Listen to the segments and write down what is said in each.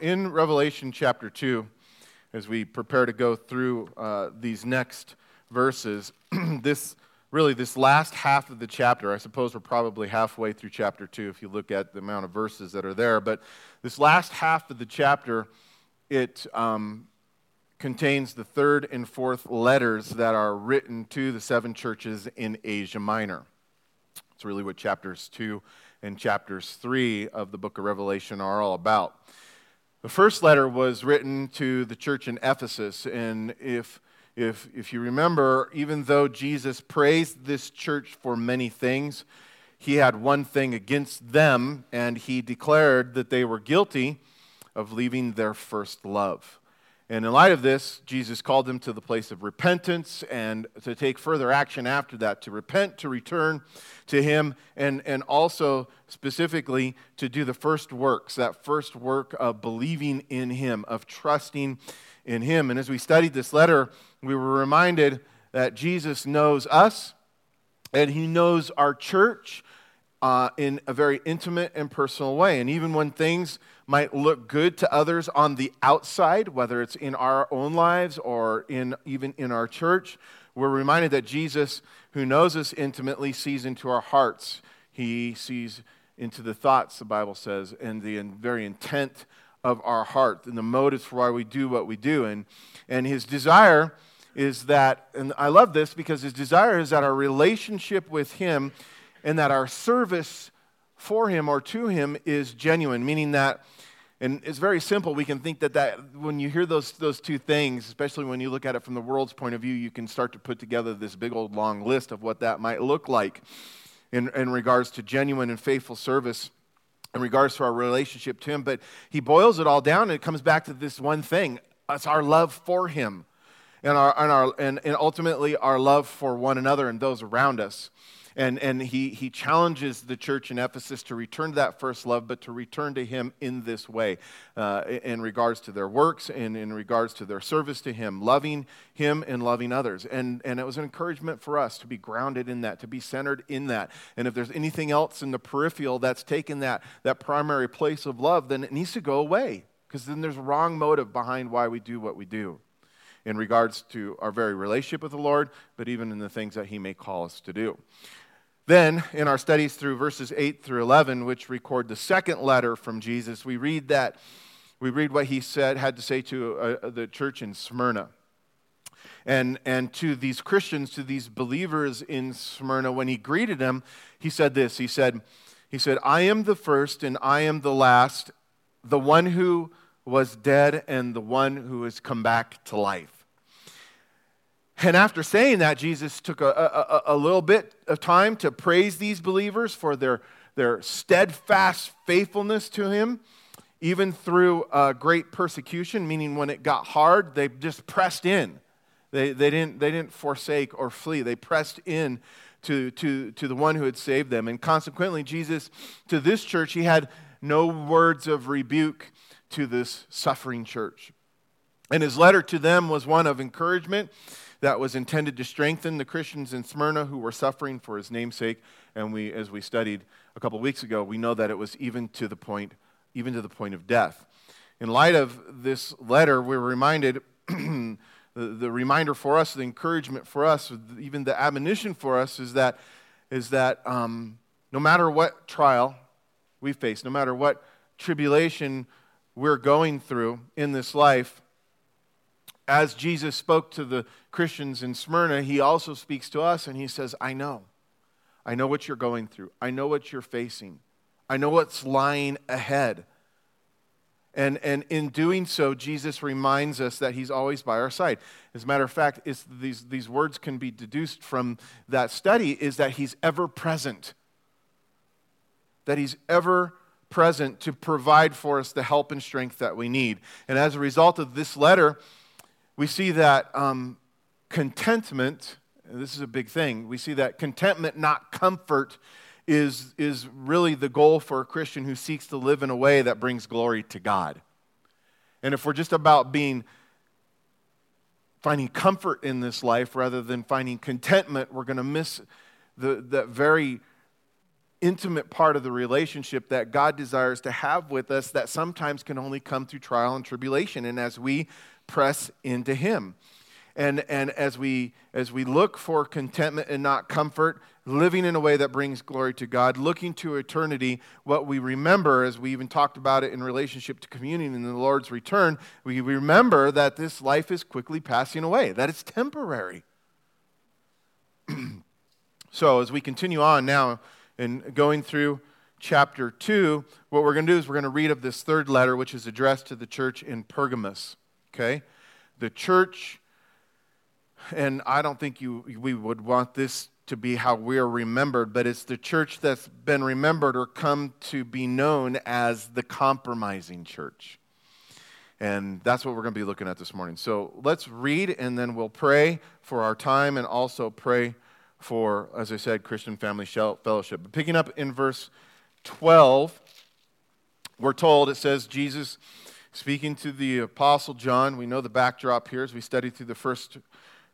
in Revelation chapter 2, as we prepare to go through uh, these next verses, this really this last half of the chapter, I suppose we're probably halfway through chapter 2 if you look at the amount of verses that are there, but this last half of the chapter, it um, contains the third and fourth letters that are written to the seven churches in Asia Minor. It's really what chapters 2 and chapters 3 of the book of Revelation are all about. The first letter was written to the church in Ephesus, and if if, if you remember, even though Jesus praised this church for many things, he had one thing against them, and he declared that they were guilty of leaving their first love. And in light of this, Jesus called them to the place of repentance and to take further action after that, to repent, to return to Him, and, and also specifically to do the first works, that first work of believing in Him, of trusting in Him. And as we studied this letter, we were reminded that Jesus knows us and He knows our church uh, in a very intimate and personal way. And even when things might look good to others on the outside, whether it's in our own lives or in, even in our church, we're reminded that Jesus, who knows us intimately, sees into our hearts. He sees into the thoughts, the Bible says, and the very intent of our heart and the motives for why we do what we do. And, and his desire is that, and I love this because his desire is that our relationship with him and that our service for him or to him is genuine, meaning that, and it's very simple, we can think that, that when you hear those, those two things, especially when you look at it from the world's point of view, you can start to put together this big old long list of what that might look like in, in regards to genuine and faithful service in regards to our relationship to him. But he boils it all down and it comes back to this one thing it's our love for him and, our, and, our, and, and ultimately our love for one another and those around us. And, and he, he challenges the church in Ephesus to return to that first love, but to return to him in this way, uh, in regards to their works and in regards to their service to him, loving him and loving others. And, and it was an encouragement for us to be grounded in that, to be centered in that. And if there's anything else in the peripheral that's taken that, that primary place of love, then it needs to go away, because then there's a wrong motive behind why we do what we do in regards to our very relationship with the Lord, but even in the things that He may call us to do. Then, in our studies through verses 8 through 11, which record the second letter from Jesus, we read that we read what he said had to say to uh, the church in Smyrna. And, and to these Christians, to these believers in Smyrna, when he greeted them, he said this. He said, he said, I am the first and I am the last, the one who was dead and the one who has come back to life. And after saying that, Jesus took a, a, a, little bit of time to praise these believers for their, their steadfast faithfulness to him, even through uh, great persecution, meaning when it got hard, they just pressed in. They, they, didn't, they didn't forsake or flee, they pressed in to, to, to the one who had saved them. And consequently, Jesus, to this church, he had no words of rebuke to this suffering church. And his letter to them was one of encouragement that was intended to strengthen the Christians in Smyrna who were suffering for his namesake. And we, as we studied a couple weeks ago, we know that it was even to the point, even to the point of death. In light of this letter, we're reminded, the, the reminder for us, the encouragement for us, even the admonition for us is that, is that um, no matter what trial we face, no matter what tribulation we're going through in this life, as Jesus spoke to the Christians in Smyrna, he also speaks to us and he says, I know. I know what you're going through. I know what you're facing. I know what's lying ahead. And, and in doing so, Jesus reminds us that he's always by our side. As a matter of fact, these, these words can be deduced from that study is that he's ever present. That he's ever present to provide for us the help and strength that we need. And as a result of this letter, we see that um, contentment, this is a big thing, we see that contentment, not comfort, is, is really the goal for a Christian who seeks to live in a way that brings glory to God. And if we're just about being finding comfort in this life rather than finding contentment, we're going to miss the, that very intimate part of the relationship that God desires to have with us that sometimes can only come through trial and tribulation and as we press into Him. And, and as, we, as we look for contentment and not comfort, living in a way that brings glory to God, looking to eternity, what we remember, as we even talked about it in relationship to communion and the Lord's return, we remember that this life is quickly passing away, that it's temporary. so, as we continue on now and going through chapter 2, what we're going to do is we're going to read of this third letter, which is addressed to the church in Pergamos. Okay? The church, and I don't think you, we would want this to be how we're remembered, but it's the church that's been remembered or come to be known as the compromising church. And that's what we're going to be looking at this morning. So let's read and then we'll pray for our time and also pray for, as I said, Christian Family Fellowship. But picking up in verse 12, we're told it says, Jesus speaking to the Apostle John. We know the backdrop here as we study through the first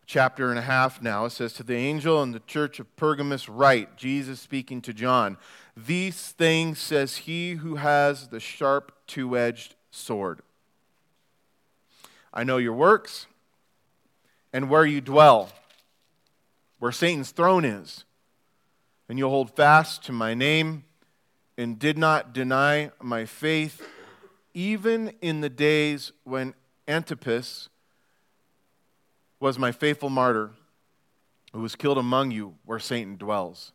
chapter and a half now. It says, To the angel in the church of Pergamos, write, Jesus speaking to John, These things says he who has the sharp two edged sword. I know your works and where you dwell, where Satan's throne is. And you'll hold fast to my name and did not deny my faith, even in the days when Antipas, was my faithful martyr who was killed among you where Satan dwells.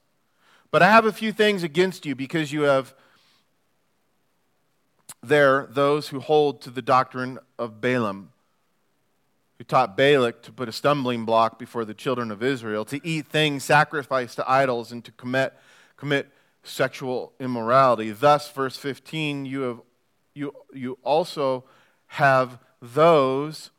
But I have a few things against you because you have there those who hold to the doctrine of Balaam, who taught Balak to put a stumbling block before the children of Israel, to eat things sacrificed to idols, and to commit, commit sexual immorality. Thus, verse 15, you, have, you, you also have those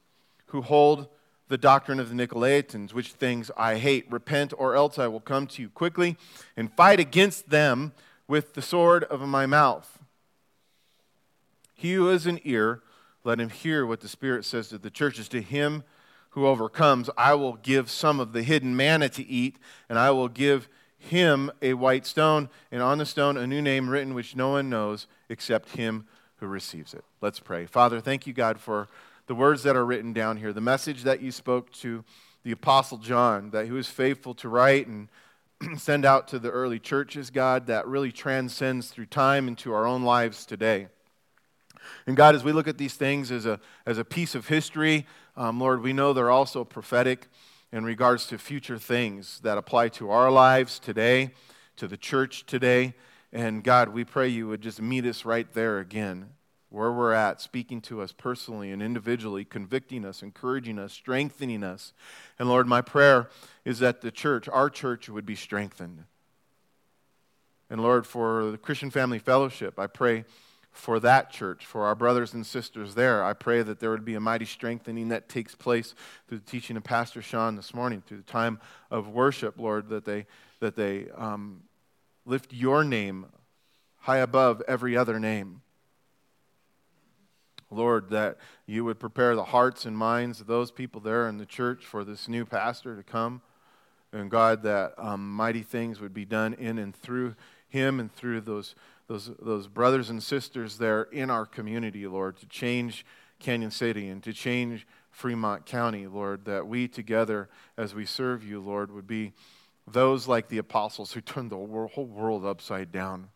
who hold the doctrine of the Nicolaitans, which things I hate. Repent, or else I will come to you quickly and fight against them with the sword of my mouth. He who has an ear, let him hear what the Spirit says to the churches. To him who overcomes, I will give some of the hidden manna to eat, and I will give him a white stone, and on the stone a new name written which no one knows except him who receives it. Let's pray. Father, thank you, God, for the words that are written down here, the message that you spoke to the Apostle John, that he was faithful to write and send out to the early churches, God, that really transcends through time into our own lives today. And God, as we look at these things as a, as a piece of history, um, Lord, we know they're also prophetic in regards to future things that apply to our lives today, to the church today. And God, we pray you would just meet us right there again where we're at, speaking to us personally and individually, convicting us, encouraging us, strengthening us. And Lord, my prayer is that the church, our church, would be strengthened. And Lord, for the Christian Family Fellowship, I pray for that church, for our brothers and sisters there. I pray that there would be a mighty strengthening that takes place through the teaching of Pastor Sean this morning, through the time of worship, Lord, that they, that they um, lift your name high above every other name. Lord, that you would prepare the hearts and minds of those people there in the church for this new pastor to come. And God, that um, mighty things would be done in and through him and through those, those, those brothers and sisters there in our community, Lord, to change Cañon City and to change Fremont County, Lord, that we together, as we serve you, Lord, would be those like the apostles who turned the whole world upside down.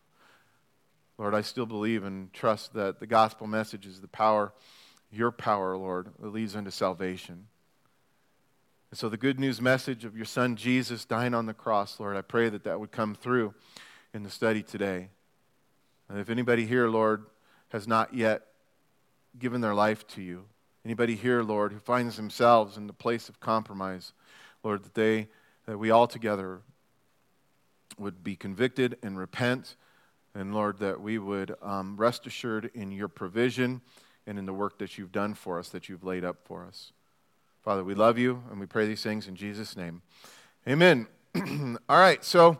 Lord, I still believe and trust that the gospel message is the power, your power, Lord, that leads unto salvation. And so, the good news message of your son Jesus dying on the cross, Lord, I pray that that would come through in the study today. And if anybody here, Lord, has not yet given their life to you, anybody here, Lord, who finds themselves in the place of compromise, Lord, that they, that we all together would be convicted and repent and Lord, that we would um, rest assured in your provision and in the work that you've done for us, that you've laid up for us. Father, we love you and we pray these things in Jesus' name. Amen. All right, so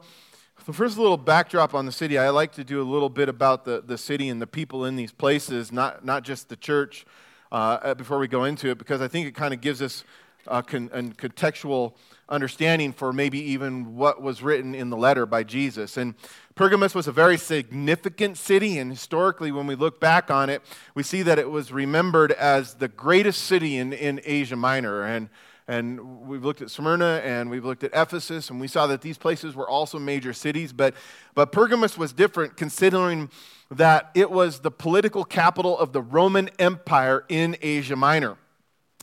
the first a little backdrop on the city, I like to do a little bit about the, the city and the people in these places, not, not just the church, uh, before we go into it, because I think it kind of gives us a, con- and contextual understanding for maybe even what was written in the letter by Jesus. And Pergamus was a very significant city, and historically, when we look back on it, we see that it was remembered as the greatest city in, in Asia Minor. And, and we've looked at Smyrna and we've looked at Ephesus, and we saw that these places were also major cities. But, but Pergamus was different considering that it was the political capital of the Roman Empire in Asia Minor.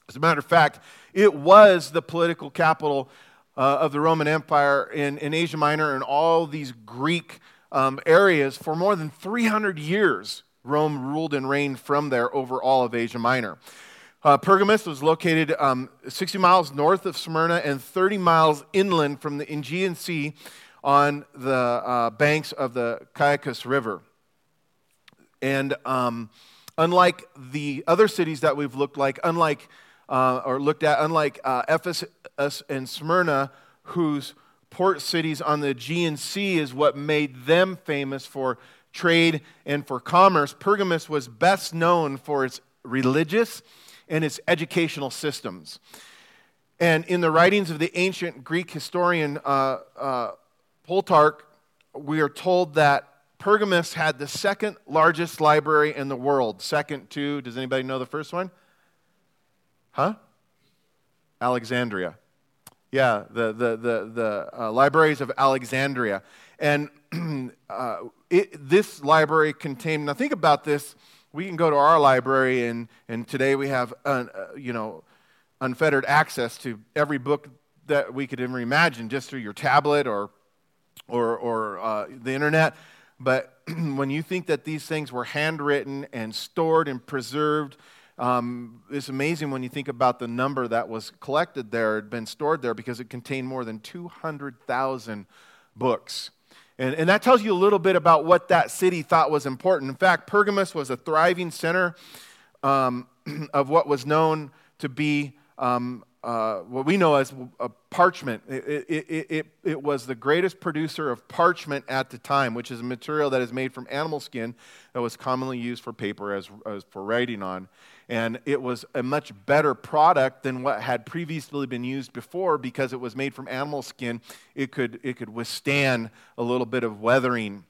As a matter of fact, it was the political capital uh, of the Roman Empire in, in Asia Minor and all these Greek um, areas for more than 300 years. Rome ruled and reigned from there over all of Asia Minor. Uh, Pergamus was located um, 60 miles north of Smyrna and 30 miles inland from the Aegean Sea on the uh, banks of the Caicus River. And um, unlike the other cities that we've looked like, unlike uh, or looked at, unlike uh, Ephesus and Smyrna, whose port cities on the Aegean Sea is what made them famous for trade and for commerce, Pergamus was best known for its religious and its educational systems. And in the writings of the ancient Greek historian uh, uh, Plutarch, we are told that Pergamus had the second largest library in the world. Second to, does anybody know the first one? Huh? Alexandria. Yeah, the, the, the, the uh, libraries of Alexandria. And uh, it, this library contained, now think about this. We can go to our library, and, and today we have, uh, you know, unfettered access to every book that we could ever imagine just through your tablet or, or, or uh, the internet. But when you think that these things were handwritten and stored and preserved um, it's amazing when you think about the number that was collected there, had been stored there, because it contained more than 200,000 books. And, and that tells you a little bit about what that city thought was important. In fact, Pergamus was a thriving center um, of what was known to be um, uh, what we know as a parchment. It, it, it, it, was the greatest producer of parchment at the time, which is a material that is made from animal skin that was commonly used for paper as, as for writing on. And it was a much better product than what had previously been used before because it was made from animal skin. It could, it could withstand a little bit of weathering,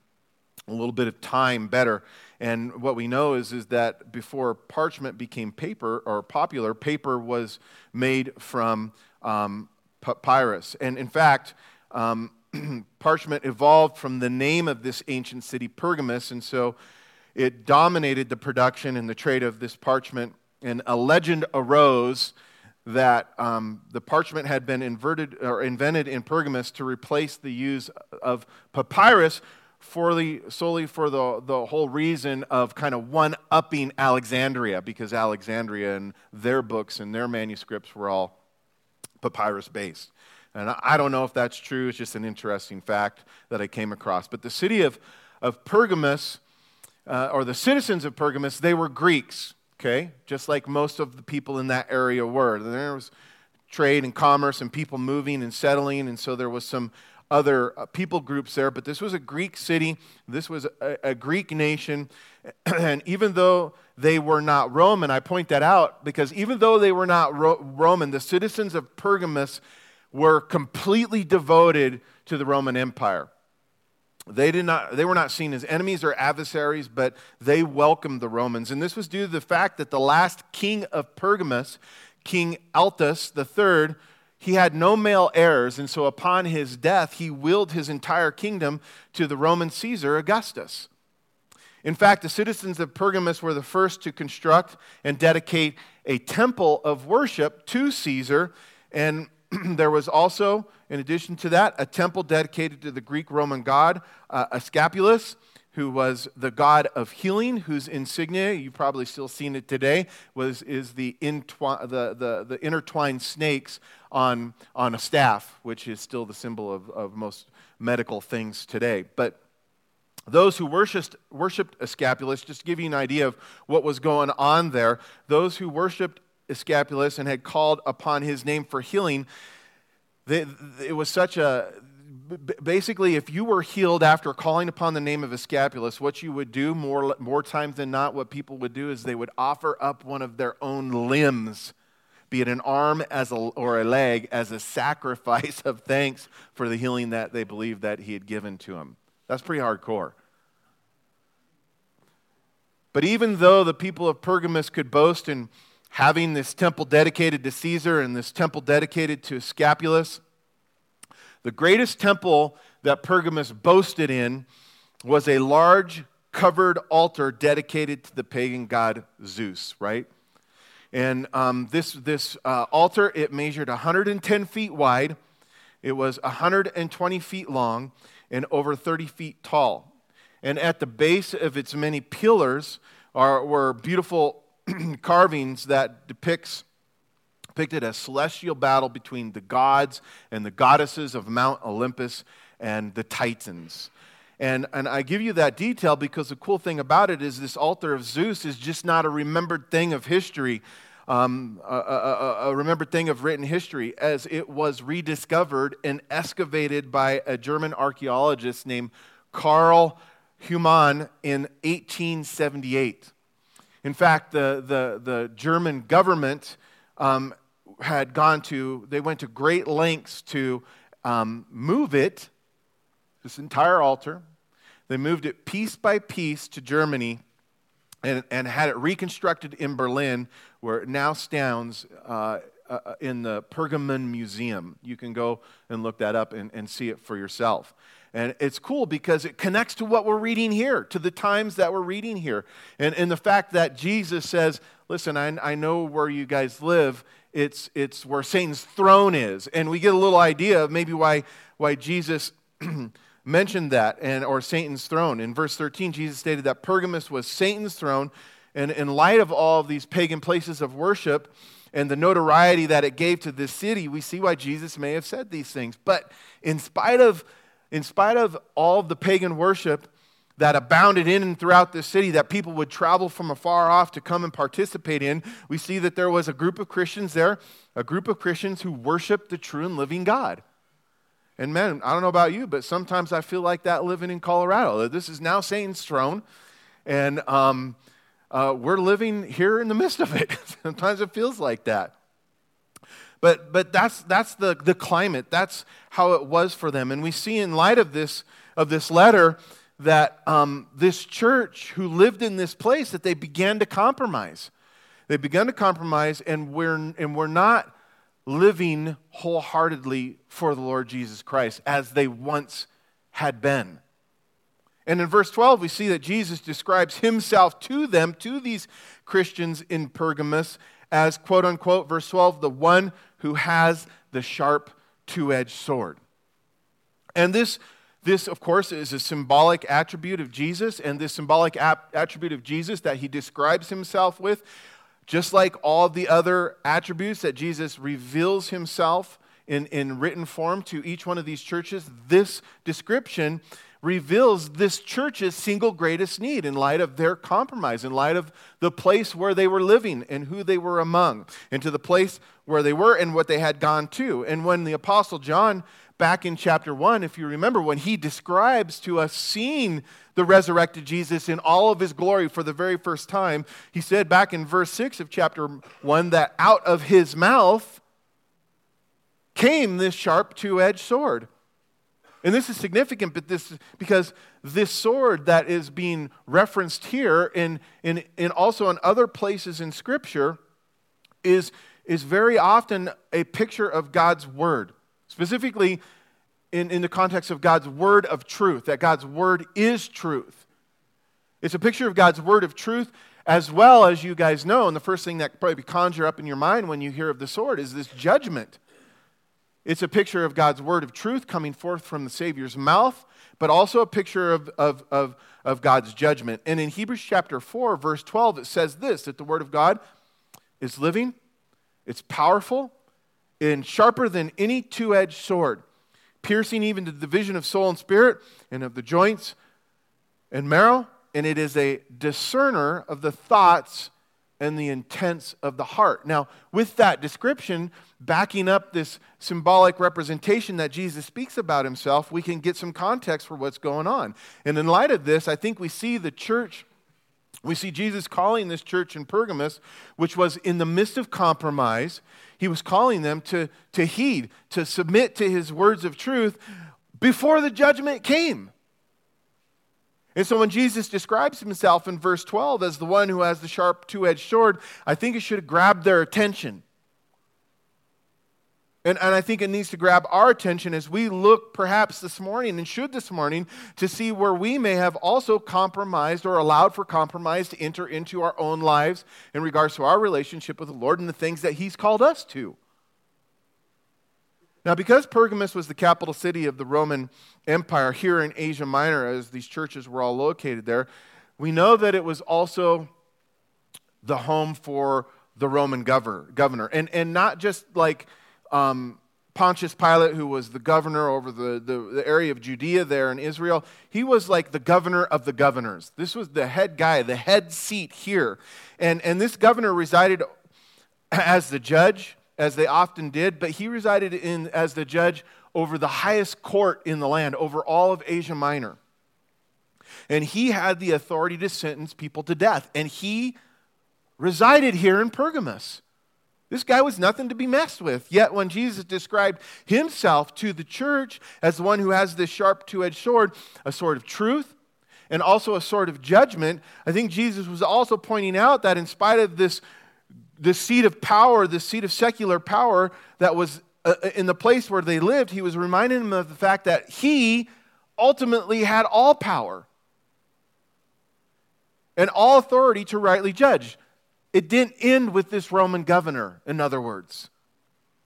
a little bit of time better. And what we know is, is that before parchment became paper or popular, paper was made from um, papyrus. And in fact, um, parchment evolved from the name of this ancient city, Pergamus. And so it dominated the production and the trade of this parchment. And a legend arose that um, the parchment had been inverted, or invented in Pergamus to replace the use of papyrus for the, solely for the, the whole reason of kind of one upping Alexandria, because Alexandria and their books and their manuscripts were all papyrus based. And I don't know if that's true, it's just an interesting fact that I came across. But the city of, of Pergamus uh, or the citizens of Pergamus, they were Greeks, okay? Just like most of the people in that area were. There was trade and commerce and people moving and settling, and so there was some other uh, people groups there, but this was a Greek city. This was a, a Greek nation. And even though they were not Roman, I point that out because even though they were not Ro- Roman, the citizens of Pergamus were completely devoted to the Roman Empire. They, did not, they were not seen as enemies or adversaries, but they welcomed the Romans. And this was due to the fact that the last king of Pergamus, King Attalus III, he had no male heirs, and so upon his death, he willed his entire kingdom to the Roman Caesar Augustus. In fact, the citizens of Pergamus were the first to construct and dedicate a temple of worship to Caesar, and there was also in addition to that, a temple dedicated to the Greek Roman god uh, Asclepius, who was the god of healing, whose insignia, you've probably still seen it today, was, is the, intwi- the, the, the intertwined snakes on, on a staff, which is still the symbol of, of most medical things today. But those who worshiped, worshiped Asclepius, just to give you an idea of what was going on there, those who worshiped Asclepius and had called upon his name for healing, it was such a basically, if you were healed after calling upon the name of Escapulus, what you would do more, more times than not, what people would do is they would offer up one of their own limbs be it an arm as a, or a leg, as a sacrifice of thanks for the healing that they believed that he had given to him. That's pretty hardcore. But even though the people of Pergamus could boast in having this temple dedicated to Caesar and this temple dedicated to Escapulus, the greatest temple that Pergamus boasted in was a large covered altar dedicated to the pagan god Zeus, right? And um, this, this uh, altar, it measured 110 feet wide, it was 120 feet long, and over 30 feet tall. And at the base of its many pillars are, were beautiful carvings that depicts depicted a celestial battle between the gods and the goddesses of Mount Olympus and the Titans. And, and I give you that detail because the cool thing about it is this altar of Zeus is just not a remembered thing of history, um, a, a, a, remembered thing of written history, as it was rediscovered and excavated by a German archaeologist named Karl Humann in 1878. In fact, the, the, the German government um, had gone to, they went to great lengths to um, move it this entire altar. They moved it piece by piece to Germany and, and had it reconstructed in Berlin, where it now stands uh, uh, in the Pergamon Museum. You can go and look that up and, and see it for yourself. And it's cool because it connects to what we're reading here, to the times that we're reading here. And, and the fact that Jesus says, Listen, I, I know where you guys live, it's, it's where Satan's throne is. And we get a little idea of maybe why, why Jesus mentioned that, and, or Satan's throne. In verse 13, Jesus stated that Pergamus was Satan's throne. And in light of all of these pagan places of worship and the notoriety that it gave to this city, we see why Jesus may have said these things. But in spite of, in spite of all of the pagan worship, that abounded in and throughout this city that people would travel from afar off to come and participate in, we see that there was a group of Christians there, a group of Christians who worshiped the true and living God. And man, I don't know about you, but sometimes I feel like that living in Colorado. This is now Satan's throne, and um, uh, we're living here in the midst of it. sometimes it feels like that. But, but that's, that's the, the climate. That's how it was for them. And we see in light of this, of this letter that um, this church who lived in this place, that they began to compromise. They began to compromise, and we're, and we're not living wholeheartedly for the Lord Jesus Christ as they once had been. And in verse 12, we see that Jesus describes himself to them, to these Christians in Pergamus, as quote unquote, verse 12, the one who has the sharp two edged sword. And this, this, of course, is a symbolic attribute of Jesus, and this symbolic attribute of Jesus that he describes himself with just like all the other attributes that Jesus reveals himself in, in written form to each one of these churches, this description reveals this church's single greatest need in light of their compromise, in light of the place where they were living and who they were among, and to the place where they were and what they had gone to. And when the Apostle John, back in chapter 1, if you remember, when he describes to us seeing the resurrected Jesus in all of his glory for the very first time. He said back in verse 6 of chapter 1 that out of his mouth came this sharp two edged sword. And this is significant but this, because this sword that is being referenced here and, and, also in other places in Scripture is, is very often a picture of God's Word. Specifically, in, in the context of God's word of truth, that God's word is truth. It's a picture of God's word of truth, as well as you guys know. And the first thing that probably conjure up in your mind when you hear of the sword is this judgment. It's a picture of God's word of truth coming forth from the Savior's mouth, but also a picture of, of, of, of God's judgment. And in Hebrews chapter 4, verse 12, it says this that the word of God is living, it's powerful, and sharper than any two edged sword piercing even to the division of soul and spirit and of the joints and marrow, and it is a discerner of the thoughts and the intents of the heart. Now, with that description, backing up this symbolic representation that Jesus speaks about himself, we can get some context for what's going on. And in light of this, I think we see the church We see Jesus calling this church in Pergamos, which was in the midst of compromise. He was calling them to, to heed, to submit to his words of truth before the judgment came. And so when Jesus describes himself in verse 12 as the one who has the sharp two edged sword, I think it should grabbed their attention. And, and I think it needs to grab our attention as we look perhaps this morning and should this morning to see where we may have also compromised or allowed for compromise to enter into our own lives in regards to our relationship with the Lord and the things that He's called us to. Now, because Pergamus was the capital city of the Roman Empire here in Asia Minor, as these churches were all located there, we know that it was also the home for the Roman governor. And, and not just like um, Pontius Pilate, who was the governor over the, the, the, area of Judea there in Israel, he was like the governor of the governors. This was the head guy, the head seat here. And, and this governor resided as the judge, as they often did, but he resided in, as the judge over the highest court in the land, over all of Asia Minor. And he had the authority to sentence people to death. And he resided here in Pergamus. This guy was nothing to be messed with. Yet, when Jesus described himself to the church as the one who has this sharp two edged sword, a sword of truth, and also a sword of judgment, I think Jesus was also pointing out that in spite of this, this seat of power, the seat of secular power that was uh, uh, in the place where they lived, he was reminding them of the fact that he ultimately had all power and all authority to rightly judge. It didn't end with this Roman governor, in other words.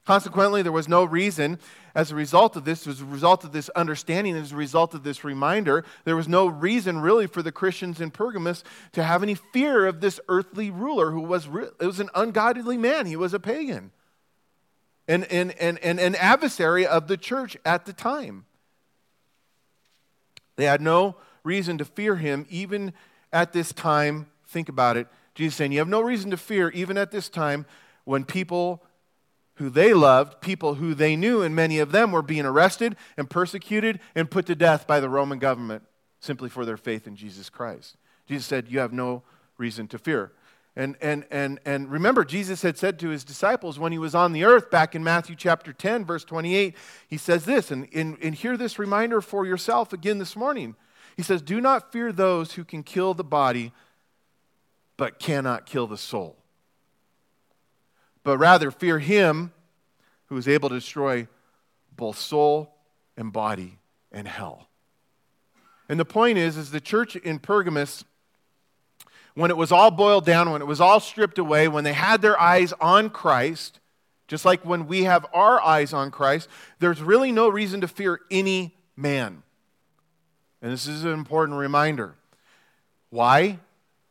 Consequently, there was no reason, as a result of this, as a result of this understanding, as a result of this reminder, there was no reason really for the Christians in Pergamus to have any fear of this earthly ruler who was, it was an ungodly man. He was a pagan and, and, and, and an adversary of the church at the time. They had no reason to fear him, even at this time. Think about it Jesus saying, You have no reason to fear, even at this time, when people who they loved, people who they knew, and many of them were being arrested and persecuted and put to death by the Roman government simply for their faith in Jesus Christ. Jesus said, You have no reason to fear. And, and, and, and remember, Jesus had said to his disciples when he was on the earth back in Matthew chapter 10, verse 28, he says this, and, and, and hear this reminder for yourself again this morning. He says, Do not fear those who can kill the body, but cannot kill the soul. But rather fear him who is able to destroy both soul and body and hell. And the point is, is the church in Pergamus, when it was all boiled down, when it was all stripped away, when they had their eyes on Christ, just like when we have our eyes on Christ, there's really no reason to fear any man. And this is an important reminder. Why?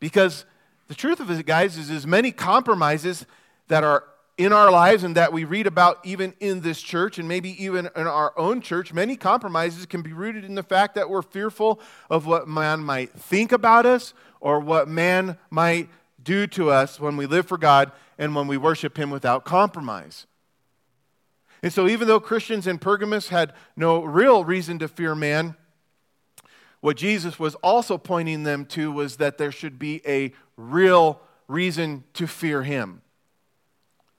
Because the truth of it, guys, is as many compromises that are in our lives and that we read about even in this church and maybe even in our own church, many compromises can be rooted in the fact that we're fearful of what man might think about us or what man might do to us when we live for God and when we worship Him without compromise. And so, even though Christians in Pergamus had no real reason to fear man, what Jesus was also pointing them to was that there should be a real reason to fear him.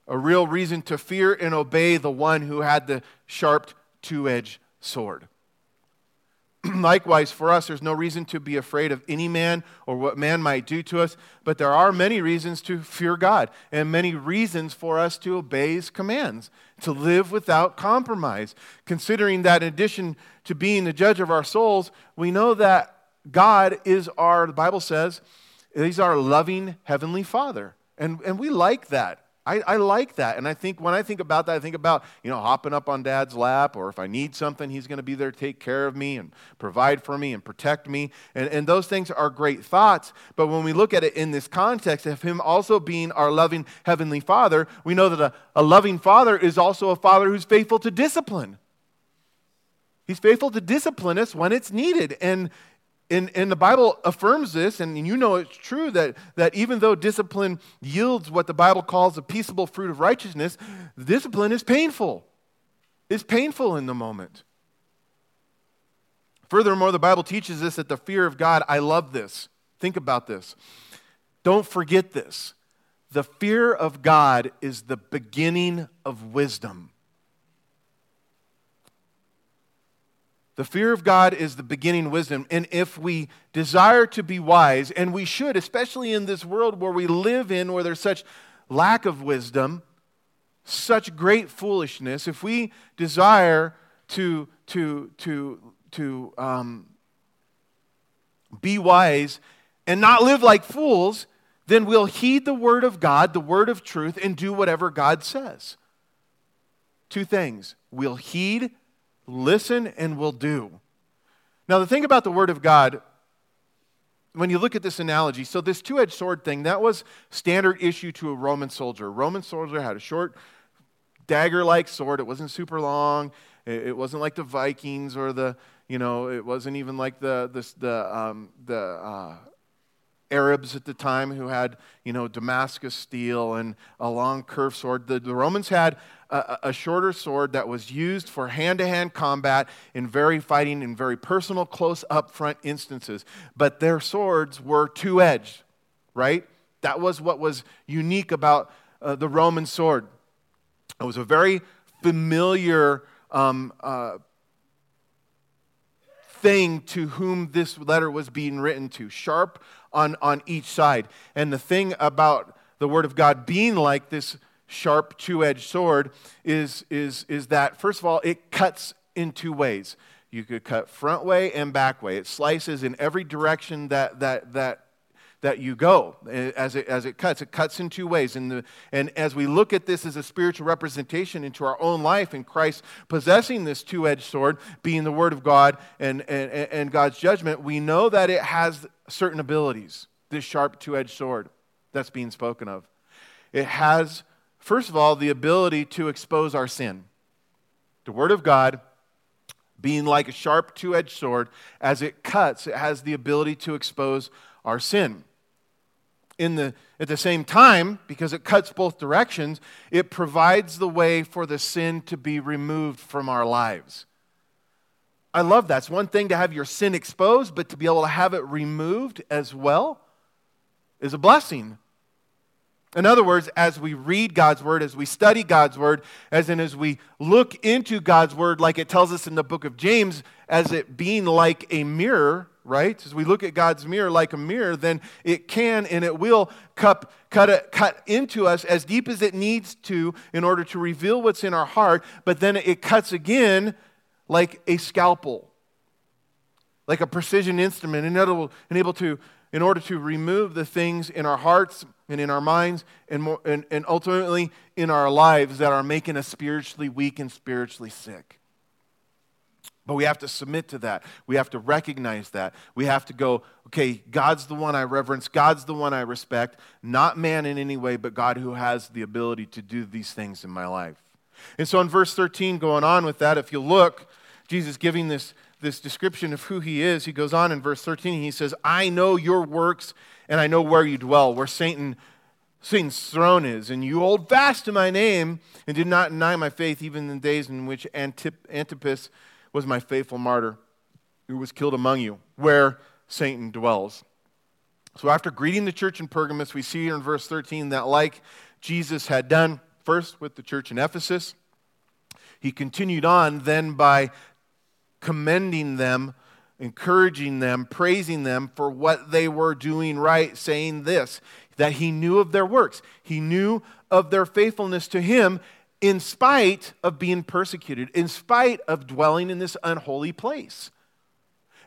A real reason to fear and obey the one who had the sharp two edged sword. Likewise, for us, there's no reason to be afraid of any man or what man might do to us, but there are many reasons to fear God and many reasons for us to obey his commands, to live without compromise. Considering that, in addition to being the judge of our souls, we know that God is our, the Bible says, he's our loving heavenly Father. And, and we like that. I, I, like that. And I think when I think about that, I think about, you know, hopping up on dad's lap, or if I need something, he's going to be there to take care of me and provide for me and protect me. And, and those things are great thoughts. But when we look at it in this context of him also being our loving heavenly father, we know that a, a loving father is also a father who's faithful to discipline. He's faithful to discipline us when it's needed. And, and, and the Bible affirms this, and you know it's true that, that even though discipline yields what the Bible calls a peaceable fruit of righteousness, discipline is painful. It's painful in the moment. Furthermore, the Bible teaches us that the fear of God, I love this. Think about this. Don't forget this. The fear of God is the beginning of wisdom. The fear of God is the beginning wisdom. And if we desire to be wise, and we should, especially in this world where we live in, where there's such lack of wisdom, such great foolishness, if we desire to, to, to, to um, be wise and not live like fools, then we'll heed the word of God, the word of truth, and do whatever God says. Two things we'll heed listen and will do. Now, the thing about the Word of God, when you look at this analogy, so this two edged sword thing, that was standard issue to a Roman soldier. A Roman soldier had a short, dagger like sword. It wasn't super long. It, wasn't like the Vikings or the, you know, it wasn't even like the, the, the, um, the uh, Arabs at the time who had, you know, Damascus steel and a long curved sword. The, the Romans had a, a, shorter sword that was used for hand to hand combat in very fighting in very personal, close up front instances. But their swords were two edged, right? That was what was unique about uh, the Roman sword. It was a very familiar um, uh, thing to whom this letter was being written to, sharp on, on each side. And the thing about the Word of God being like this sharp two edged sword is, is, is that, first of all, it cuts in two ways. You could cut front way and back way. It slices in every direction that, that, that that you go eh, as it, as it cuts. It cuts in two ways. And, the, and as we look at this as a spiritual representation into our own life and Christ possessing this two edged sword, being the Word of God and, and, and God's judgment, we know that it has certain abilities, this sharp two edged sword that's being spoken of. It has, first of all, the ability to expose our sin. The Word of God being like a sharp two edged sword, as it cuts, it has the ability to expose our sin in the, at the same time, because it cuts both directions, it provides the way for the sin to be removed from our lives. I love that. It's one thing to have your sin exposed, but to be able to have it removed as well is a blessing. In other words, as we read God's word, as we study God's word, as in as we look into God's word, like it tells us in the book of James, as it being like a mirror, right? As we look at God's mirror like a mirror, then it can and it will cut, cut, it, cut into us as deep as it needs to in order to reveal what's in our heart, but then it cuts again like a scalpel, like a precision instrument, and, able, and able to, in order to remove the things in our hearts and in our minds and, more, and, and ultimately in our lives that are making us spiritually weak and spiritually sick. But we have to submit to that. We have to recognize that. We have to go, okay, God's the one I reverence, God's the one I respect, not man in any way, but God who has the ability to do these things in my life. And so in verse 13, going on with that, if you look, Jesus giving this, this description of who he is, he goes on in verse 13, he says, I know your works and I know where you dwell, where Satan Satan's throne is, and you hold fast to my name and did not deny my faith even in the days in which Antip- Antipas was my faithful martyr who was killed among you, where Satan dwells. So, after greeting the church in Pergamos, we see here in verse 13 that, like Jesus had done first with the church in Ephesus, he continued on then by commending them, encouraging them, praising them for what they were doing right, saying this that he knew of their works, he knew of their faithfulness to him, in spite of being persecuted, in spite of dwelling in this unholy place.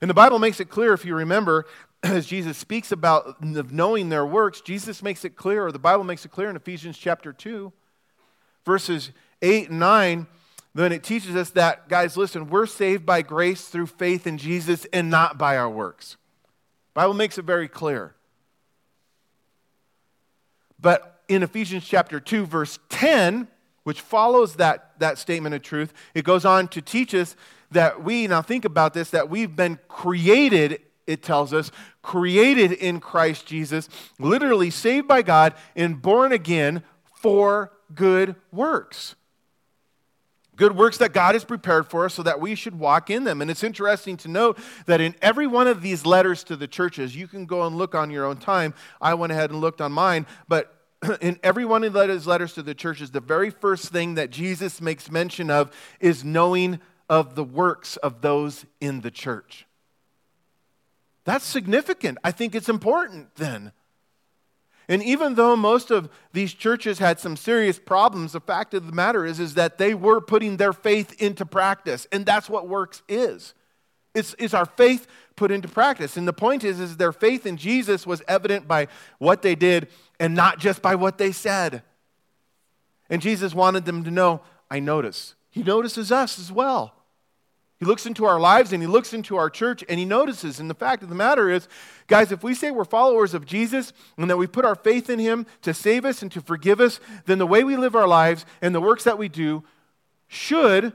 And the Bible makes it clear, if you remember, as Jesus speaks about knowing their works, Jesus makes it clear, or the Bible makes it clear in Ephesians chapter 2, verses 8 and 9, then it teaches us that, guys, listen, we're saved by grace through faith in Jesus and not by our works. Bible makes it very clear. But in Ephesians chapter 2, verse 10, which follows that, that statement of truth, it goes on to teach us that we, now think about this, that we've been created, it tells us, created in Christ Jesus, literally saved by God and born again for good works. Good works that God has prepared for us so that we should walk in them. And it's interesting to note that in every one of these letters to the churches, you can go and look on your own time. I went ahead and looked on mine, but in every one of his letters to the churches, the very first thing that Jesus makes mention of is knowing of the works of those in the church. That's significant. I think it's important then. And even though most of these churches had some serious problems, the fact of the matter is, is that they were putting their faith into practice. And that's what works is. It's, it's our faith put into practice. And the point is, is their faith in Jesus was evident by what they did and not just by what they said. And Jesus wanted them to know, I notice. He notices us as well. He looks into our lives and he looks into our church and he notices. And the fact of the matter is, guys, if we say we're followers of Jesus and that we put our faith in him to save us and to forgive us, then the way we live our lives and the works that we do should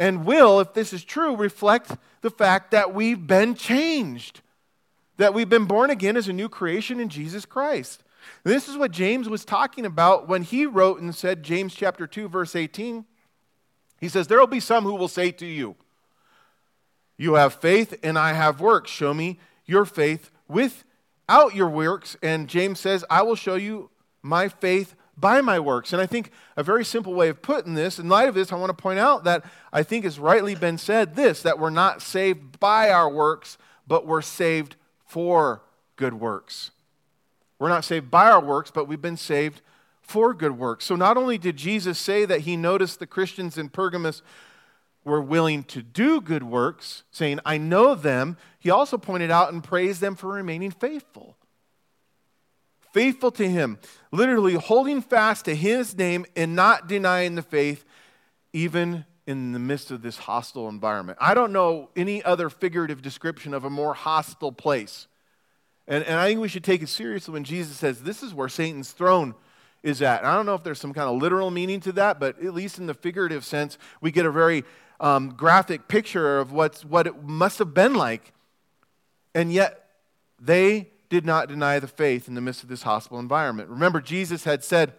and will, if this is true, reflect the fact that we've been changed, that we've been born again as a new creation in Jesus Christ. This is what James was talking about when he wrote and said, James chapter 2, verse 18. He says, There will be some who will say to you, You have faith, and I have works. Show me your faith without your works. And James says, I will show you my faith by my works. And I think a very simple way of putting this, in light of this, I want to point out that I think it's rightly been said this that we're not saved by our works, but we're saved for good works. We're not saved by our works, but we've been saved for good works. So not only did Jesus say that he noticed the Christians in Pergamos were willing to do good works, saying, I know them, he also pointed out and praised them for remaining faithful. Faithful to him, literally holding fast to his name and not denying the faith, even in the midst of this hostile environment. I don't know any other figurative description of a more hostile place. And, and I think we should take it seriously when Jesus says, This is where Satan's throne is at. And I don't know if there's some kind of literal meaning to that, but at least in the figurative sense, we get a very um, graphic picture of what's, what it must have been like. And yet, they did not deny the faith in the midst of this hostile environment. Remember, Jesus had said,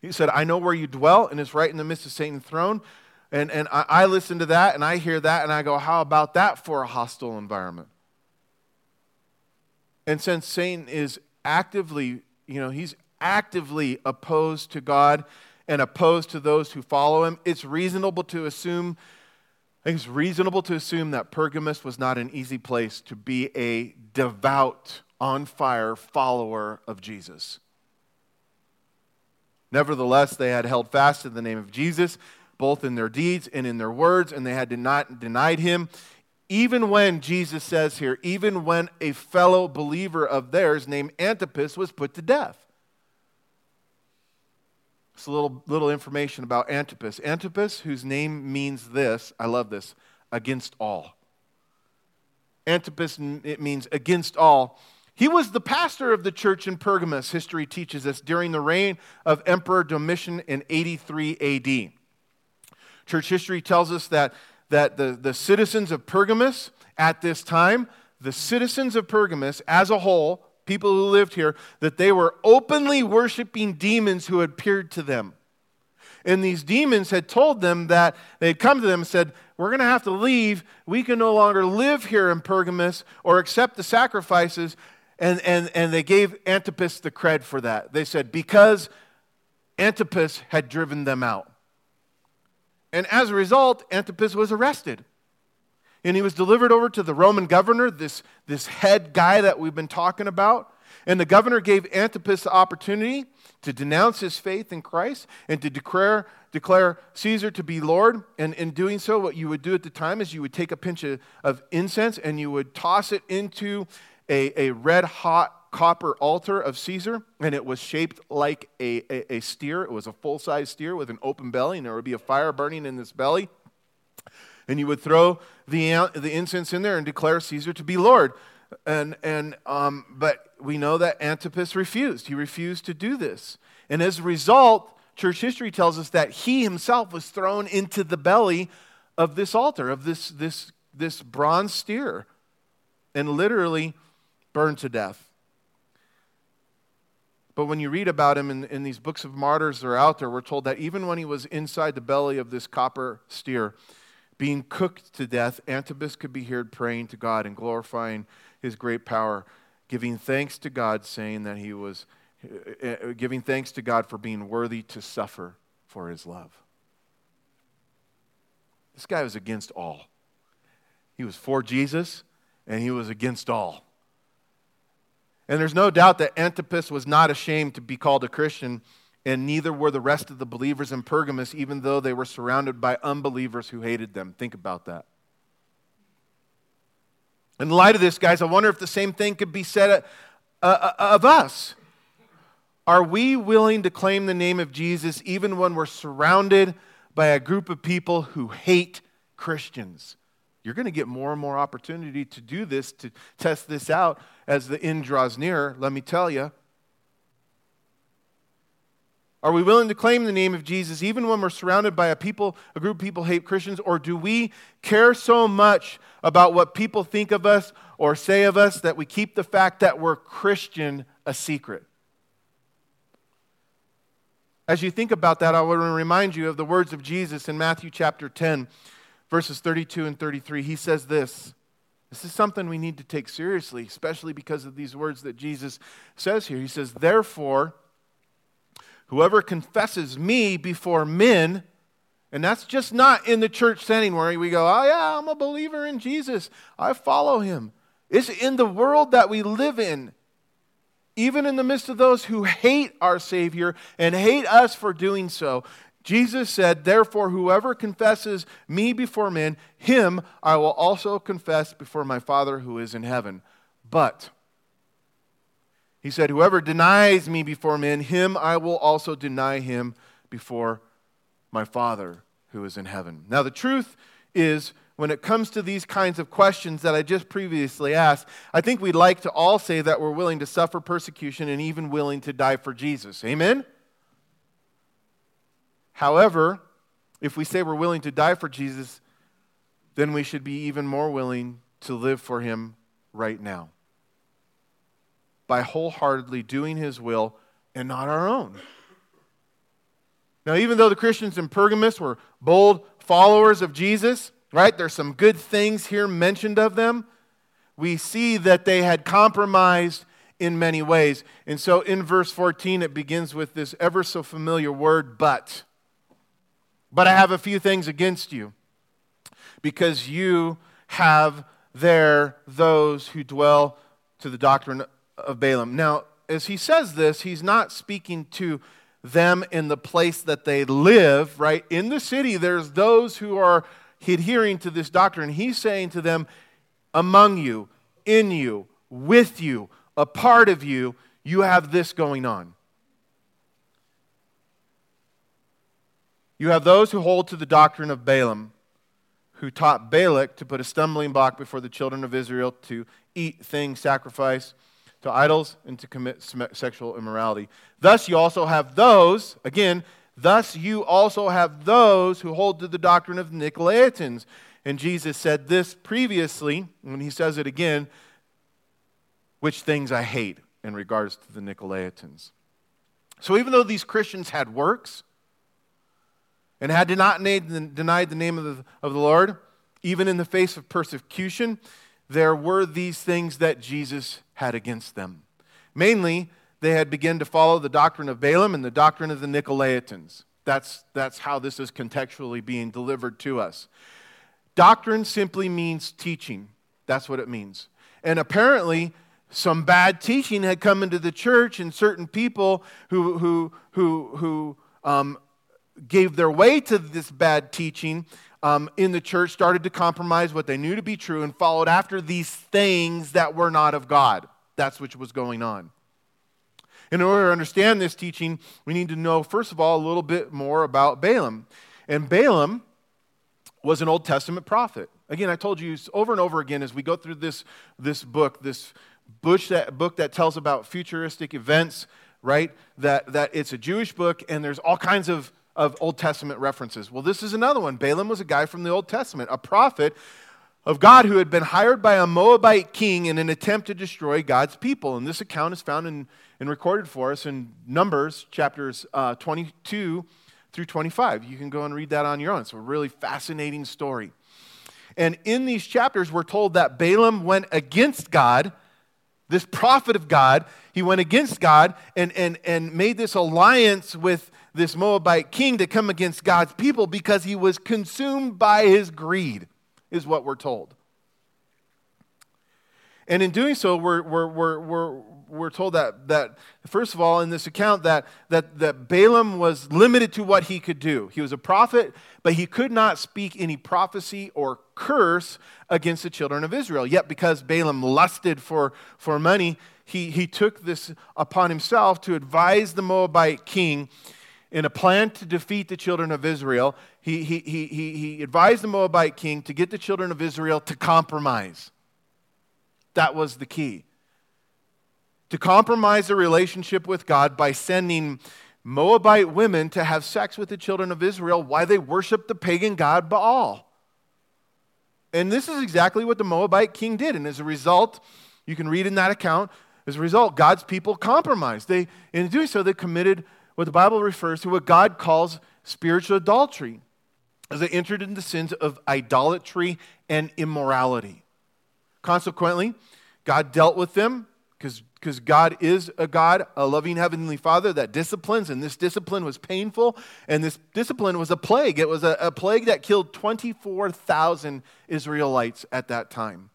He said, I know where you dwell, and it's right in the midst of Satan's throne. And, and I, I listen to that, and I hear that, and I go, How about that for a hostile environment? And since Satan is actively, you know, he's actively opposed to God and opposed to those who follow him, it's reasonable to assume it's reasonable to assume that Pergamus was not an easy place to be a devout, on fire follower of Jesus. Nevertheless, they had held fast to the name of Jesus, both in their deeds and in their words, and they had not denied him. Even when Jesus says here, even when a fellow believer of theirs named Antipas was put to death. Just a little, little information about Antipas. Antipas, whose name means this, I love this, against all. Antipas, it means against all. He was the pastor of the church in Pergamos, history teaches us, during the reign of Emperor Domitian in 83 AD. Church history tells us that, that the, the citizens of Pergamos at this time, the citizens of Pergamos as a whole, people who lived here, that they were openly worshiping demons who had appeared to them. And these demons had told them that they had come to them and said, We're going to have to leave. We can no longer live here in Pergamos or accept the sacrifices. And, and, and they gave Antipas the cred for that. They said, Because Antipas had driven them out. And as a result, Antipas was arrested and he was delivered over to the Roman governor, this, this head guy that we've been talking about. And the governor gave Antipas the opportunity to denounce his faith in Christ and to declare, declare Caesar to be Lord. And in doing so, what you would do at the time is you would take a pinch of, of incense and you would toss it into a, a red hot copper altar of Caesar, and it was shaped like a, a, a steer. It was a full size steer with an open belly, and there would be a fire burning in this belly and you would throw the, the incense in there and declare Caesar to be Lord. And, and, um, but we know that Antipas refused. He refused to do this. And as a result, church history tells us that he himself was thrown into the belly of this altar, of this, this, this bronze steer, and literally burned to death. But when you read about him in, in these books of martyrs that are out there, we're told that even when he was inside the belly of this copper steer, being cooked to death, Antipas could be heard praying to God and glorifying his great power, giving thanks to God, saying that he was uh, uh, giving thanks to God for being worthy to suffer for his love. This guy was against all. He was for Jesus, and he was against all. And there's no doubt that Antipas was not ashamed to be called a Christian, and neither were the rest of the believers in Pergamus, even though they were surrounded by unbelievers who hated them. Think about that. In light of this, guys, I wonder if the same thing could be said uh, uh, of us. Are we willing to claim the name of Jesus even when we're surrounded by a group of people who hate Christians? You're going to get more and more opportunity to do this, to test this out as the end draws nearer, let me tell you. Are we willing to claim the name of Jesus even when we're surrounded by a people, a group of people hate Christians, or do we care so much about what people think of us or say of us that we keep the fact that we're Christian a secret? As you think about that, I want to remind you of the words of Jesus in Matthew chapter 10 verses 32 and 33, he says this. This is something we need to take seriously, especially because of these words that Jesus says here. He says, Therefore, whoever confesses me before men, and that's just not in the church setting where we go, Oh, yeah, I'm a believer in Jesus, I follow him. It's in the world that we live in. Even in the midst of those who hate our Savior and hate us for doing so, Jesus said, Therefore, whoever confesses me before men, him I will also confess before my Father who is in heaven. But, he said, Whoever denies me before men, him I will also deny him before my Father who is in heaven. Now, the truth is, when it comes to these kinds of questions that I just previously asked, I think we'd like to all say that we're willing to suffer persecution and even willing to die for Jesus. Amen? However, if we say we're willing to die for Jesus, then we should be even more willing to live for him right now by wholeheartedly doing his will and not our own. Now, even though the Christians in Pergamus were bold followers of Jesus, right, there's some good things here mentioned of them. We see that they had compromised in many ways. And so in verse 14, it begins with this ever so familiar word, but. But I have a few things against you because you have there those who dwell to the doctrine of Balaam. Now, as he says this, he's not speaking to them in the place that they live, right? In the city, there's those who are adhering to this doctrine. He's saying to them, among you, in you, with you, a part of you, you have this going on. You have those who hold to the doctrine of Balaam, who taught Balak to put a stumbling block before the children of Israel to eat things sacrificed to idols and to commit sexual immorality. Thus, you also have those, again, thus you also have those who hold to the doctrine of the Nicolaitans. And Jesus said this previously, when he says it again, which things I hate in regards to the Nicolaitans. So even though these Christians had works, and had not denied the name of the, of the Lord, even in the face of persecution, there were these things that Jesus had against them. Mainly, they had begun to follow the doctrine of Balaam and the doctrine of the Nicolaitans. That's, that's how this is contextually being delivered to us. Doctrine simply means teaching. That's what it means. And apparently, some bad teaching had come into the church, and certain people who, who, who, who um, gave their way to this bad teaching um, in the church started to compromise what they knew to be true and followed after these things that were not of God. That's what was going on. In order to understand this teaching, we need to know, first of all, a little bit more about Balaam. And Balaam was an Old Testament prophet. Again, I told you over and over again as we go through this, this book, this bush that, book that tells about futuristic events, right? That, that it's a Jewish book and there's all kinds of of Old Testament references. Well, this is another one. Balaam was a guy from the Old Testament, a prophet of God who had been hired by a Moabite king in an attempt to destroy God's people. And this account is found in, and recorded for us in Numbers chapters uh, 22 through 25. You can go and read that on your own. It's a really fascinating story. And in these chapters, we're told that Balaam went against God, this prophet of God. He went against God and, and, and made this alliance with this Moabite king to come against God's people because he was consumed by his greed is what we're told. And in doing so, we're, we're, we're, we're, we're told that, that, first of all, in this account, that, that, that Balaam was limited to what he could do. He was a prophet, but he could not speak any prophecy or curse against the children of Israel. Yet, because Balaam lusted for, for money, he, he took this upon himself to advise the Moabite king in a plan to defeat the children of Israel, he, he, he, he advised the Moabite king to get the children of Israel to compromise. That was the key. To compromise the relationship with God by sending Moabite women to have sex with the children of Israel while they worship the pagan god Baal. And this is exactly what the Moabite king did. And as a result, you can read in that account, as a result, God's people compromised. They, in doing so, they committed what the Bible refers to, what God calls spiritual adultery, as they entered into sins of idolatry and immorality. Consequently, God dealt with them because God is a God, a loving heavenly Father that disciplines, and this discipline was painful, and this discipline was a plague. It was a, a plague that killed 24,000 Israelites at that time.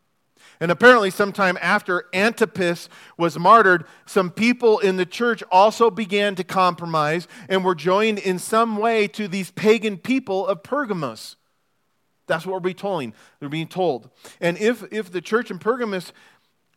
And apparently, sometime after Antipas was martyred, some people in the church also began to compromise and were joined in some way to these pagan people of Pergamos. That's what we're being told. They're being told. And if, if the church in Pergamos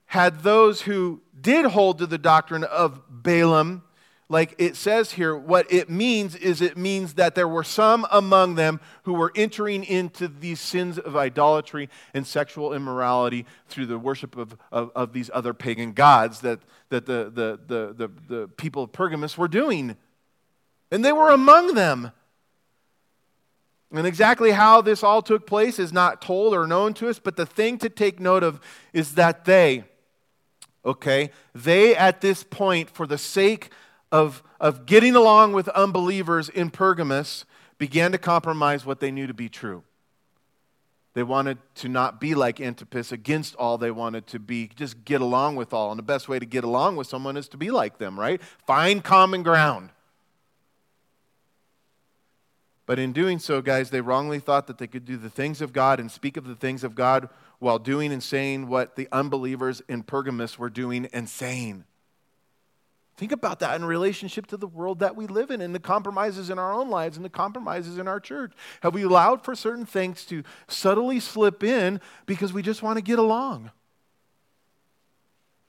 had those who did hold to the doctrine of Balaam, like it says here, what it means is it means that there were some among them who were entering into these sins of idolatry and sexual immorality through the worship of, of, of these other pagan gods that, that the, the, the, the, the people of Pergamus were doing. And they were among them. And exactly how this all took place is not told or known to us, but the thing to take note of is that they, okay, they at this point, for the sake of, of getting along with unbelievers in Pergamus began to compromise what they knew to be true. They wanted to not be like Antipas against all. They wanted to be just get along with all. And the best way to get along with someone is to be like them, right? Find common ground. But in doing so, guys, they wrongly thought that they could do the things of God and speak of the things of God while doing and saying what the unbelievers in Pergamus were doing and saying. Think about that in relationship to the world that we live in and the compromises in our own lives and the compromises in our church. Have we allowed for certain things to subtly slip in because we just want to get along?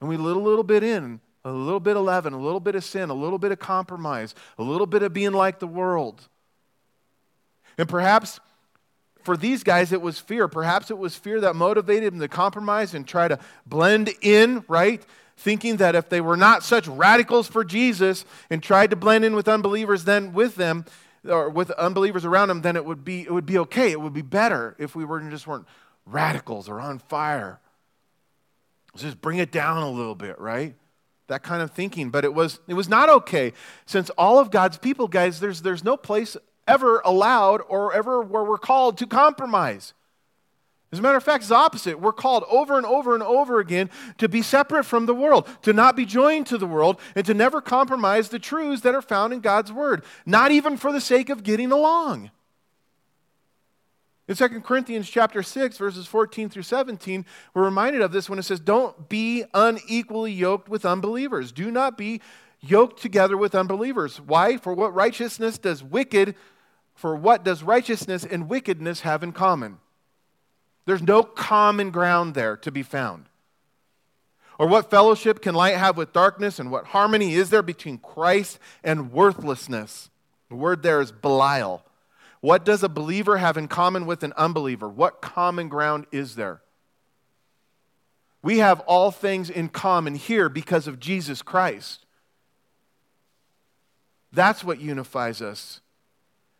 And we let a little bit in, a little bit of leaven, a little bit of sin, a little bit of compromise, a little bit of being like the world. And perhaps for these guys, it was fear. Perhaps it was fear that motivated them to compromise and try to blend in, right? thinking that if they were not such radicals for Jesus and tried to blend in with unbelievers then with them, or with unbelievers around them, then it would be, it would be okay. It would be better if we were just weren't radicals or on fire. Just bring it down a little bit, right? That kind of thinking. But it was, it was not okay. Since all of God's people, guys, there's, there's no place ever allowed or ever where we're called to compromise. As a matter of fact, it's opposite. We're called over and over and over again to be separate from the world, to not be joined to the world, and to never compromise the truths that are found in God's Word, not even for the sake of getting along. In 2 Corinthians chapter 6, verses 14 through 17, we're reminded of this when it says, Don't be unequally yoked with unbelievers. Do not be yoked together with unbelievers. Why? For what righteousness does wicked, for what does righteousness and wickedness have in common? There's no common ground there to be found. Or what fellowship can light have with darkness, and what harmony is there between Christ and worthlessness? The word there is Belial. What does a believer have in common with an unbeliever? What common ground is there? We have all things in common here because of Jesus Christ. That's what unifies us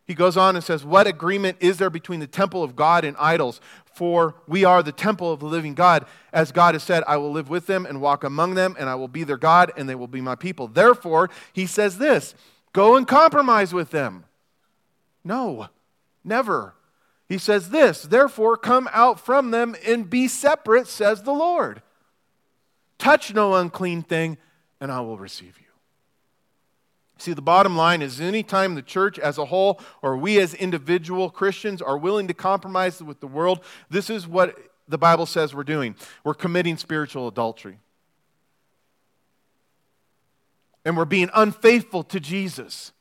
He goes on and says, What agreement is there between the temple of God and idols? For we are the temple of the living God. As God has said, I will live with them and walk among them, and I will be their God, and they will be my people. Therefore, he says this go and compromise with them. No, never. He says this, therefore, come out from them and be separate, says the Lord. Touch no unclean thing, and I will receive you. See, the bottom line is anytime the church as a whole or we as individual Christians are willing to compromise with the world, this is what the Bible says we're doing. We're committing spiritual adultery. And we're being unfaithful to Jesus.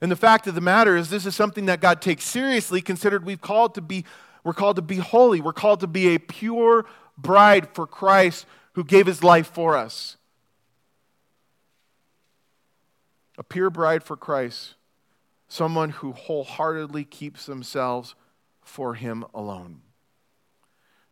And the fact of the matter is this is something that God takes seriously considered we've called to be we're called to be holy. We're called to be a pure bride for Christ who gave his life for us. A pure bride for Christ, someone who wholeheartedly keeps themselves for Him alone.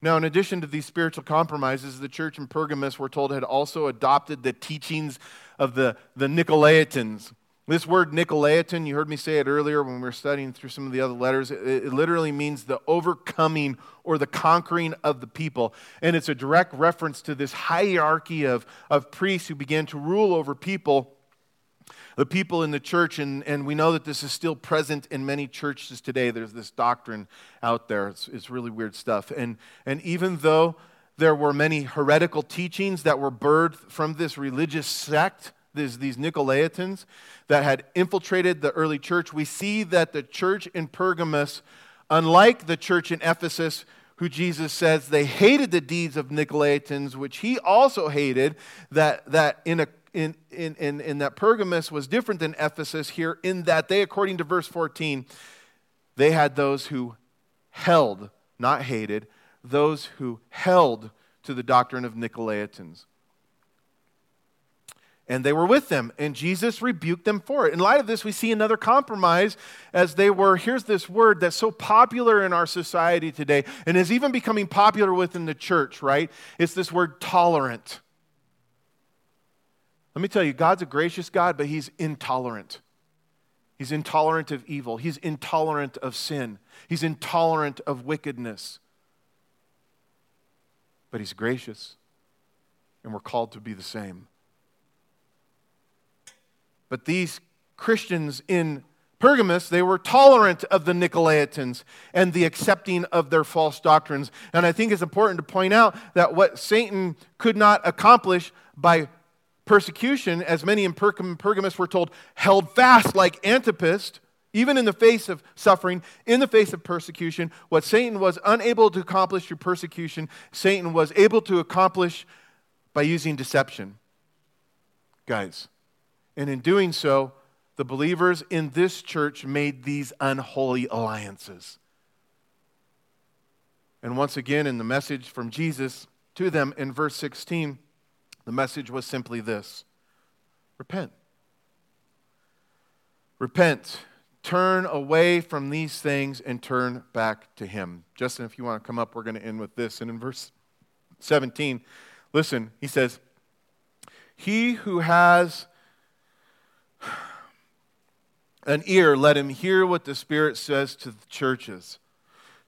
Now, in addition to these spiritual compromises, the church in Pergamus, we're told, had also adopted the teachings of the, the Nicolaitans. This word Nicolaitan, you heard me say it earlier when we were studying through some of the other letters. It, it, literally means the overcoming or the conquering of the people. And it's a direct reference to this hierarchy of, of priests who began to rule over people the people in the church, and, and we know that this is still present in many churches today. There's this doctrine out there. It's, it's really weird stuff. And, and even though there were many heretical teachings that were birthed from this religious sect, these, these Nicolaitans, that had infiltrated the early church, we see that the church in Pergamus, unlike the church in Ephesus, who Jesus says they hated the deeds of Nicolaitans, which he also hated, that, that in a in, in, in, in that Pergamus was different than Ephesus here in that they, according to verse 14, they had those who held, not hated, those who held to the doctrine of Nicolaitans. And they were with them, and Jesus rebuked them for it. In light of this, we see another compromise as they were. Here's this word that's so popular in our society today and is even becoming popular within the church, right? It's this word tolerant. Let me tell you, God's a gracious God, but He's intolerant. He's intolerant of evil. He's intolerant of sin. He's intolerant of wickedness. But He's gracious, and we're called to be the same. But these Christians in Pergamus, they were tolerant of the Nicolaitans and the accepting of their false doctrines. And I think it's important to point out that what Satan could not accomplish by persecution, as many in Pergamus were told, held fast like Antipas, even in the face of suffering, in the face of persecution. What Satan was unable to accomplish through persecution, Satan was able to accomplish by using deception. Guys, and in doing so, the believers in this church made these unholy alliances. And once again, in the message from Jesus to them in verse 16, the message was simply this repent. Repent. Turn away from these things and turn back to Him. Justin, if you want to come up, we're going to end with this. And in verse 17, listen, he says, He who has an ear, let him hear what the Spirit says to the churches.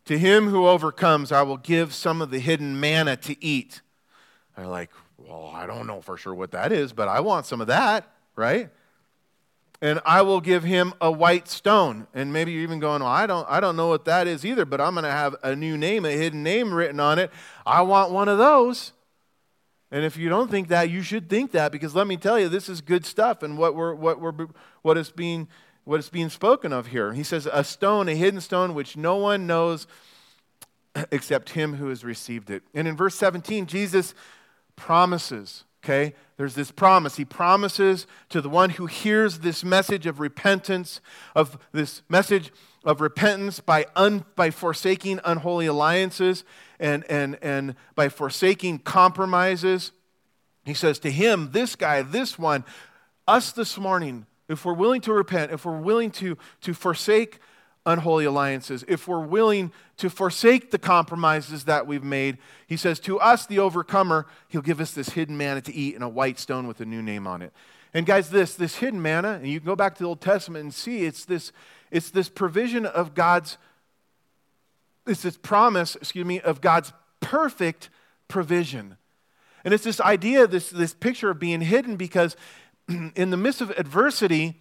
To him who overcomes, I will give some of the hidden manna to eat. They're like, well, I don't know for sure what that is, but I want some of that, right? And I will give him a white stone. And maybe you're even going, well, I don't, I don't know what that is either, but I'm going to have a new name, a hidden name written on it. I want one of those. And if you don't think that, you should think that because let me tell you, this is good stuff and what, we're, what, we're, what, is being, what is being spoken of here. He says, a stone, a hidden stone, which no one knows except him who has received it. And in verse 17, Jesus promises, okay? There's this promise. He promises to the one who hears this message of repentance, of this message of repentance by, un, by forsaking unholy alliances and, and, and by forsaking compromises. He says to him, this guy, this one, us this morning, if we're willing to repent, if we're willing to, to forsake unholy alliances, if we're willing to forsake the compromises that we've made, he says, To us, the overcomer, he'll give us this hidden manna to eat and a white stone with a new name on it. And guys, this, this hidden manna, and you can go back to the Old Testament and see it's this, it's this provision of God's, it's this promise, excuse me, of God's perfect provision. And it's this idea, this, this picture of being hidden because in the midst of adversity,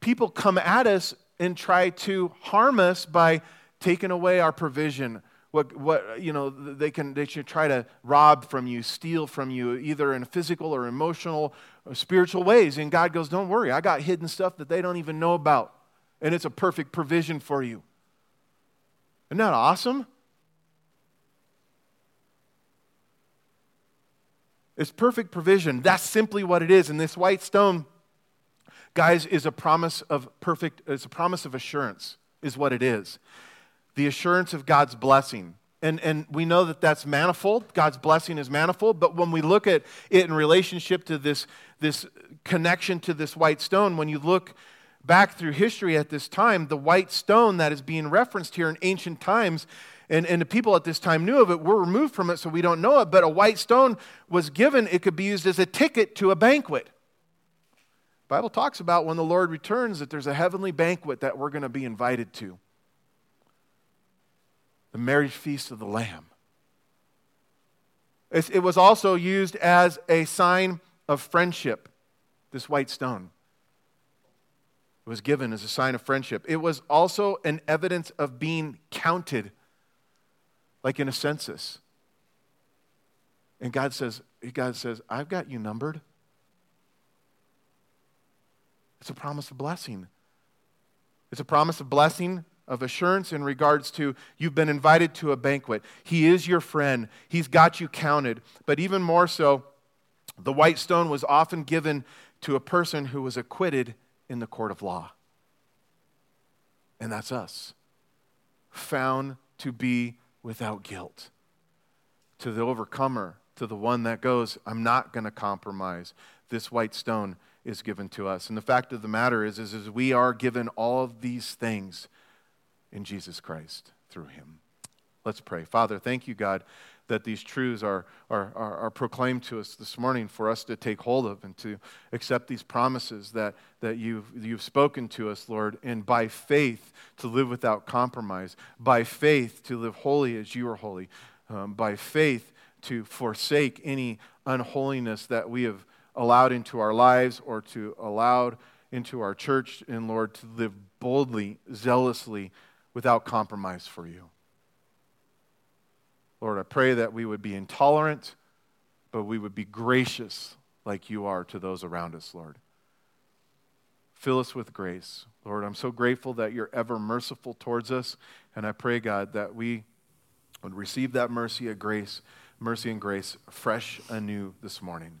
people come at us and try to harm us by taking away our provision. What, what you know, they can they should try to rob from you, steal from you, either in physical or emotional or spiritual ways. And God goes, Don't worry, I got hidden stuff that they don't even know about. And it's a perfect provision for you. Isn't that awesome? It's perfect provision. That's simply what it is. And this white stone, guys, is a promise of perfect, it's a promise of assurance, is what it is. The assurance of God's blessing. And, and we know that that's manifold. God's blessing is manifold. But when we look at it in relationship to this, this connection to this white stone, when you look back through history at this time, the white stone that is being referenced here in ancient times and, and the people at this time knew of it. We're removed from it, so we don't know it. But a white stone was given, it could be used as a ticket to a banquet. Bible talks about when the Lord returns that there's a heavenly banquet that we're going to be invited to the marriage feast of the Lamb. It was also used as a sign of friendship, this white stone. It was given as a sign of friendship. It was also an evidence of being counted like in a census. And God says, God says, I've got you numbered. It's a promise of blessing. It's a promise of blessing, of assurance in regards to you've been invited to a banquet. He is your friend. He's got you counted. But even more so, the white stone was often given to a person who was acquitted in the court of law. And that's us, found to be without guilt. To the overcomer, to the one that goes, I'm not going to compromise. This white stone is given to us. And the fact of the matter is, is, is we are given all of these things in Jesus Christ through him. Let's pray. Father, thank you, God, that these truths are, are, are, are, proclaimed to us this morning for us to take hold of and to accept these promises that, that you've, you've spoken to us, Lord, and by faith to live without compromise, by faith to live holy as you are holy, um, by faith to forsake any unholiness that we have allowed into our lives or to allowed into our church, and Lord, to live boldly, zealously, without compromise for you. Lord, I pray that we would be intolerant, but we would be gracious like you are to those around us, Lord. Fill us with grace. Lord, I'm so grateful that you're ever merciful towards us. And I pray, God, that we would receive that mercy and grace, mercy and grace fresh anew this morning.